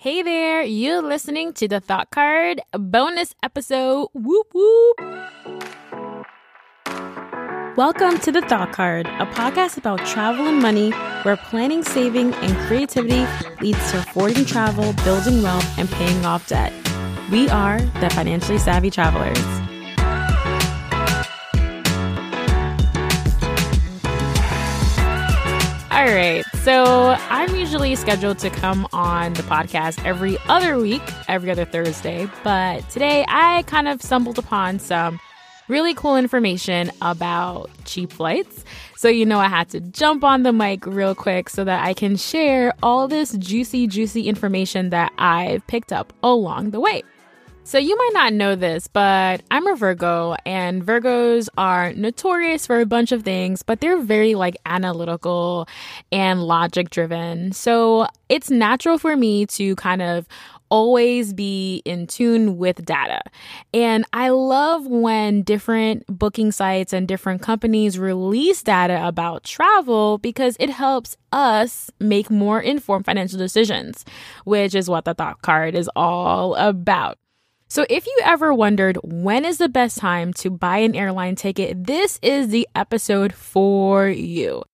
Hey there, you're listening to the Thought Card bonus episode. Whoop whoop. Welcome to the Thought Card, a podcast about travel and money where planning, saving, and creativity leads to affording travel, building wealth, and paying off debt. We are the financially savvy travelers. All right. So I'm usually scheduled to come on the podcast every other week, every other Thursday. But today I kind of stumbled upon some really cool information about cheap flights. So, you know, I had to jump on the mic real quick so that I can share all this juicy, juicy information that I've picked up along the way. So, you might not know this, but I'm a Virgo, and Virgos are notorious for a bunch of things, but they're very like analytical and logic driven. So, it's natural for me to kind of always be in tune with data. And I love when different booking sites and different companies release data about travel because it helps us make more informed financial decisions, which is what the thought card is all about. So, if you ever wondered when is the best time to buy an airline ticket, this is the episode for you.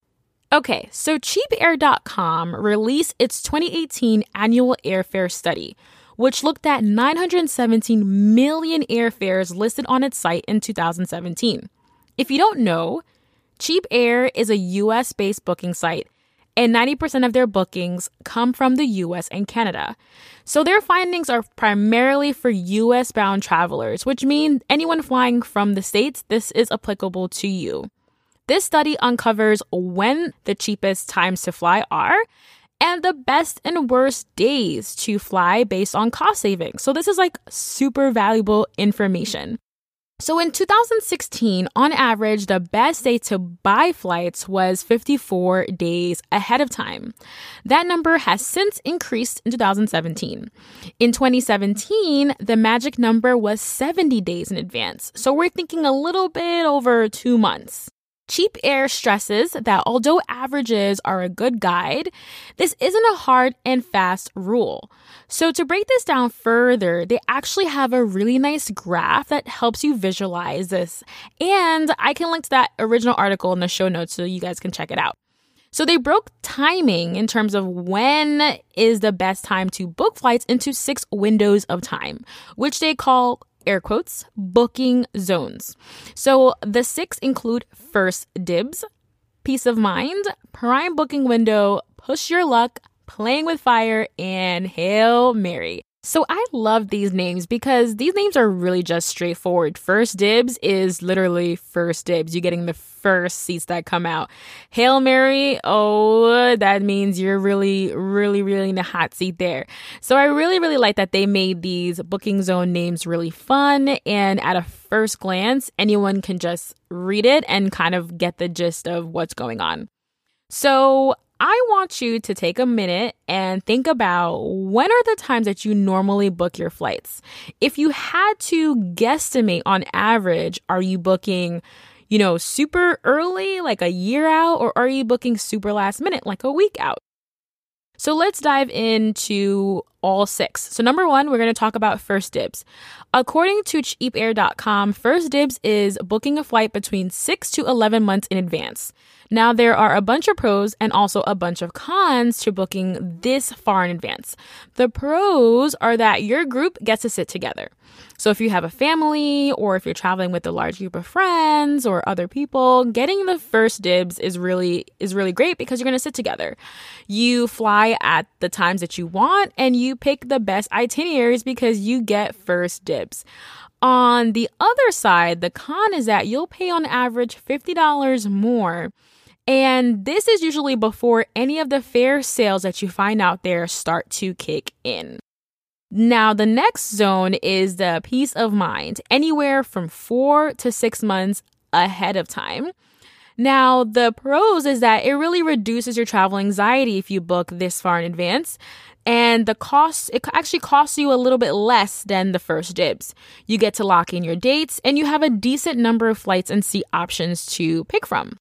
Okay, so cheapair.com released its 2018 annual airfare study, which looked at 917 million airfares listed on its site in 2017. If you don't know, Cheap Air is a US based booking site and 90% of their bookings come from the US and Canada. So their findings are primarily for US bound travelers, which means anyone flying from the States, this is applicable to you. This study uncovers when the cheapest times to fly are and the best and worst days to fly based on cost savings. So this is like super valuable information. So in 2016, on average, the best day to buy flights was 54 days ahead of time. That number has since increased in 2017. In 2017, the magic number was 70 days in advance. So we're thinking a little bit over two months. Cheap Air stresses that although averages are a good guide, this isn't a hard and fast rule. So, to break this down further, they actually have a really nice graph that helps you visualize this. And I can link to that original article in the show notes so you guys can check it out. So, they broke timing in terms of when is the best time to book flights into six windows of time, which they call air quotes, booking zones. So the six include first dibs, peace of mind, prime booking window, push your luck, playing with fire, and Hail Mary. So I love these names because these names are really just straightforward. First dibs is literally first dibs. You're getting the first seats that come out. Hail Mary, oh, that means you're really, really, really in the hot seat there. So I really, really like that they made these booking zone names really fun. And at a first glance, anyone can just read it and kind of get the gist of what's going on. So I want you to take a minute and think about when are the times that you normally book your flights. If you had to guesstimate on average, are you booking, you know, super early, like a year out, or are you booking super last minute, like a week out? So let's dive into all six. So, number one, we're going to talk about first dibs. According to cheapair.com, first dibs is booking a flight between 6 to 11 months in advance. Now, there are a bunch of pros and also a bunch of cons to booking this far in advance. The pros are that your group gets to sit together. So, if you have a family or if you're traveling with a large group of friends or other people, getting the first dibs is really is really great because you're going to sit together. You fly at the times that you want and you pick the best itineraries because you get first dibs. On the other side, the con is that you'll pay on average $50 more and this is usually before any of the fare sales that you find out there start to kick in. Now, the next zone is the peace of mind, anywhere from four to six months ahead of time. Now, the pros is that it really reduces your travel anxiety if you book this far in advance. And the cost, it actually costs you a little bit less than the first dibs. You get to lock in your dates and you have a decent number of flights and seat options to pick from.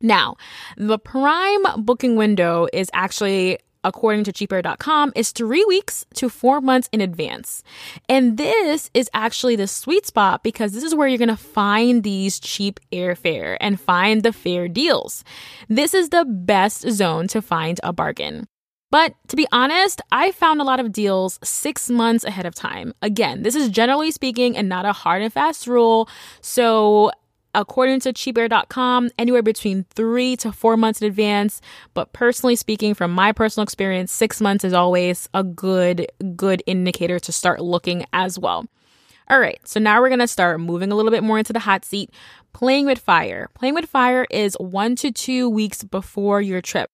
Now, the prime booking window is actually according to cheapair.com, is three weeks to four months in advance. And this is actually the sweet spot because this is where you're going to find these cheap airfare and find the fare deals. This is the best zone to find a bargain. But to be honest, I found a lot of deals six months ahead of time. Again, this is generally speaking and not a hard and fast rule. So according to cheapair.com, anywhere between three to four months in advance. But personally speaking, from my personal experience, six months is always a good, good indicator to start looking as well. All right, so now we're gonna start moving a little bit more into the hot seat. Playing with fire. Playing with fire is one to two weeks before your trip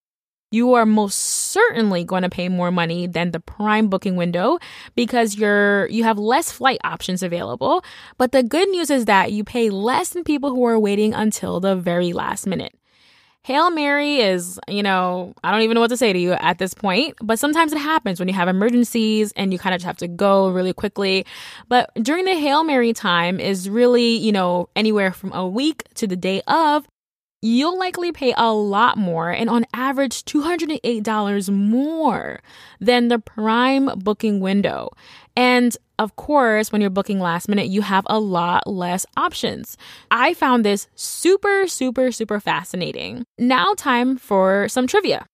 you are most certainly going to pay more money than the prime booking window because you're you have less flight options available but the good news is that you pay less than people who are waiting until the very last minute Hail Mary is, you know, I don't even know what to say to you at this point, but sometimes it happens when you have emergencies and you kind of just have to go really quickly. But during the Hail Mary time is really, you know, anywhere from a week to the day of you'll likely pay a lot more and on average $208 more than the prime booking window. And of course, when you're booking last minute, you have a lot less options. I found this super, super, super fascinating. Now, time for some trivia.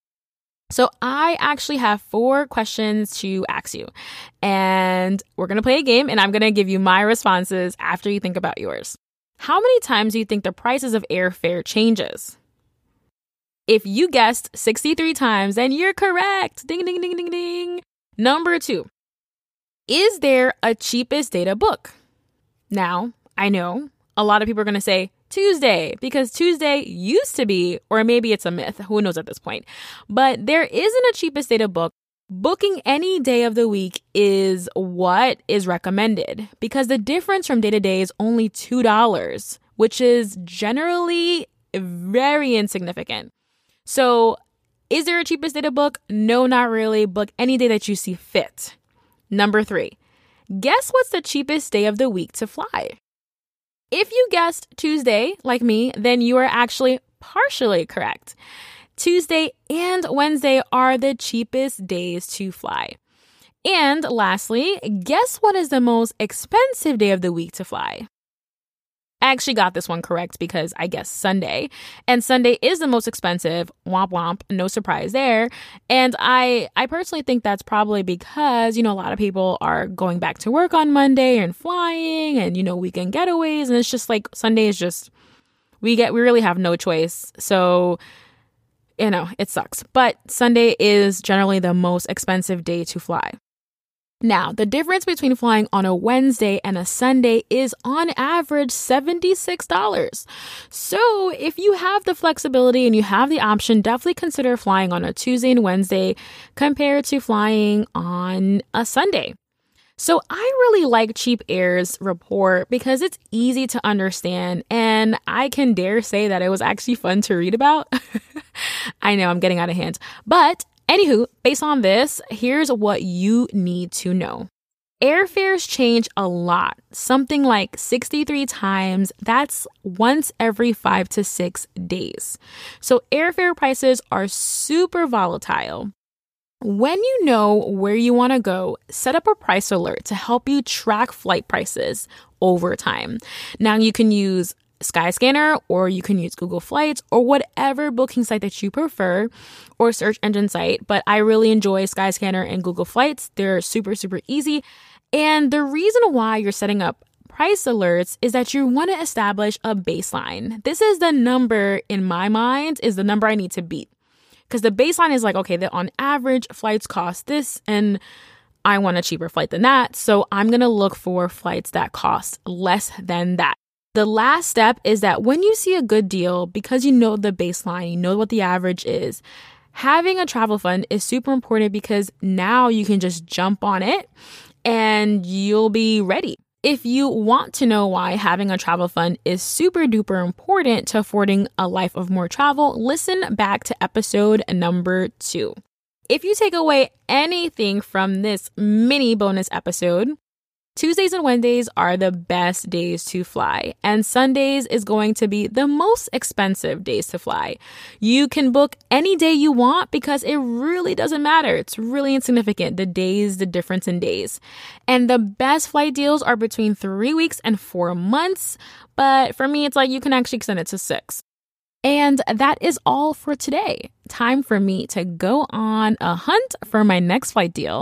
So, I actually have four questions to ask you, and we're gonna play a game, and I'm gonna give you my responses after you think about yours. How many times do you think the prices of airfare changes? If you guessed 63 times, then you're correct. Ding, ding, ding, ding, ding. Number two, is there a cheapest day to book? Now, I know a lot of people are going to say Tuesday because Tuesday used to be, or maybe it's a myth, who knows at this point. But there isn't a cheapest day to book Booking any day of the week is what is recommended because the difference from day to day is only $2, which is generally very insignificant. So, is there a cheapest day to book? No, not really. Book any day that you see fit. Number three, guess what's the cheapest day of the week to fly? If you guessed Tuesday, like me, then you are actually partially correct. Tuesday and Wednesday are the cheapest days to fly. And lastly, guess what is the most expensive day of the week to fly? I actually got this one correct because I guess Sunday. And Sunday is the most expensive. Womp womp. No surprise there. And I I personally think that's probably because, you know, a lot of people are going back to work on Monday and flying and, you know, weekend getaways. And it's just like Sunday is just we get we really have no choice. So you know, it sucks. But Sunday is generally the most expensive day to fly. Now, the difference between flying on a Wednesday and a Sunday is on average $76. So, if you have the flexibility and you have the option, definitely consider flying on a Tuesday and Wednesday compared to flying on a Sunday. So I really like Cheap Air's report because it's easy to understand and I can dare say that it was actually fun to read about. I know I'm getting out of hand. But anywho, based on this, here's what you need to know. Airfares change a lot, something like 63 times. That's once every five to six days. So airfare prices are super volatile. When you know where you want to go, set up a price alert to help you track flight prices over time. Now you can use Skyscanner or you can use Google Flights or whatever booking site that you prefer or search engine site. But I really enjoy Skyscanner and Google Flights. They're super, super easy. And the reason why you're setting up price alerts is that you want to establish a baseline. This is the number in my mind is the number I need to beat because the baseline is like, okay, that on average flights cost this and I want a cheaper flight than that. So I'm going to look for flights that cost less than that. The last step is that when you see a good deal, because you know the baseline, you know what the average is, having a travel fund is super important because now you can just jump on it and you'll be ready. If you want to know why having a travel fund is super duper important to affording a life of more travel, listen back to episode number two. If you take away anything from this mini bonus episode, Tuesdays and Wednesdays are the best days to fly, and Sundays is going to be the most expensive days to fly. You can book any day you want because it really doesn't matter. It's really insignificant, the days, the difference in days. And the best flight deals are between three weeks and four months, but for me, it's like you can actually extend it to six. And that is all for today. Time for me to go on a hunt for my next flight deal.